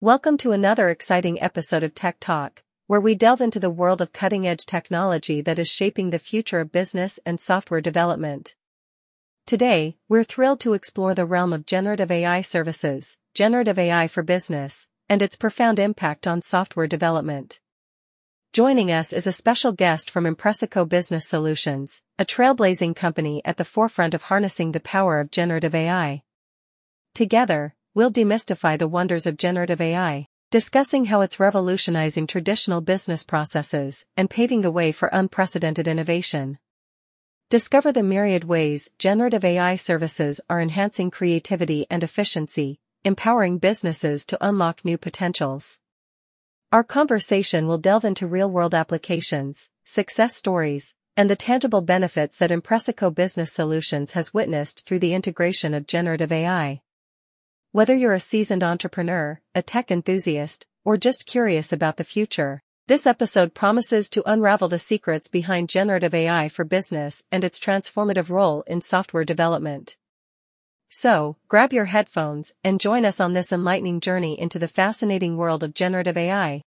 Welcome to another exciting episode of Tech Talk, where we delve into the world of cutting-edge technology that is shaping the future of business and software development. Today, we're thrilled to explore the realm of generative AI services, generative AI for business, and its profound impact on software development. Joining us is a special guest from Impressico Business Solutions, a trailblazing company at the forefront of harnessing the power of generative AI. Together, we'll demystify the wonders of generative AI, discussing how it's revolutionizing traditional business processes and paving the way for unprecedented innovation. Discover the myriad ways generative AI services are enhancing creativity and efficiency, empowering businesses to unlock new potentials. Our conversation will delve into real-world applications, success stories, and the tangible benefits that Impressico Business Solutions has witnessed through the integration of generative AI. Whether you're a seasoned entrepreneur, a tech enthusiast, or just curious about the future, this episode promises to unravel the secrets behind generative AI for business and its transformative role in software development. So, grab your headphones and join us on this enlightening journey into the fascinating world of generative AI.